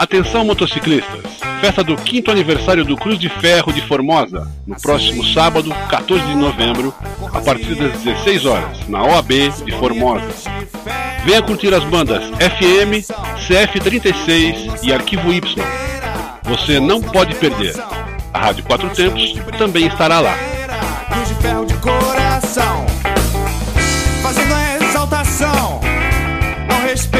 Atenção motociclistas! Festa do quinto aniversário do Cruz de Ferro de Formosa, no próximo sábado, 14 de novembro, a partir das 16 horas, na OAB de Formosa. Venha curtir as bandas FM, CF36 e Arquivo Y. Você não pode perder. A Rádio Quatro Tempos também estará lá. Cruz de ferro de coração, fazendo a exaltação ao respeito.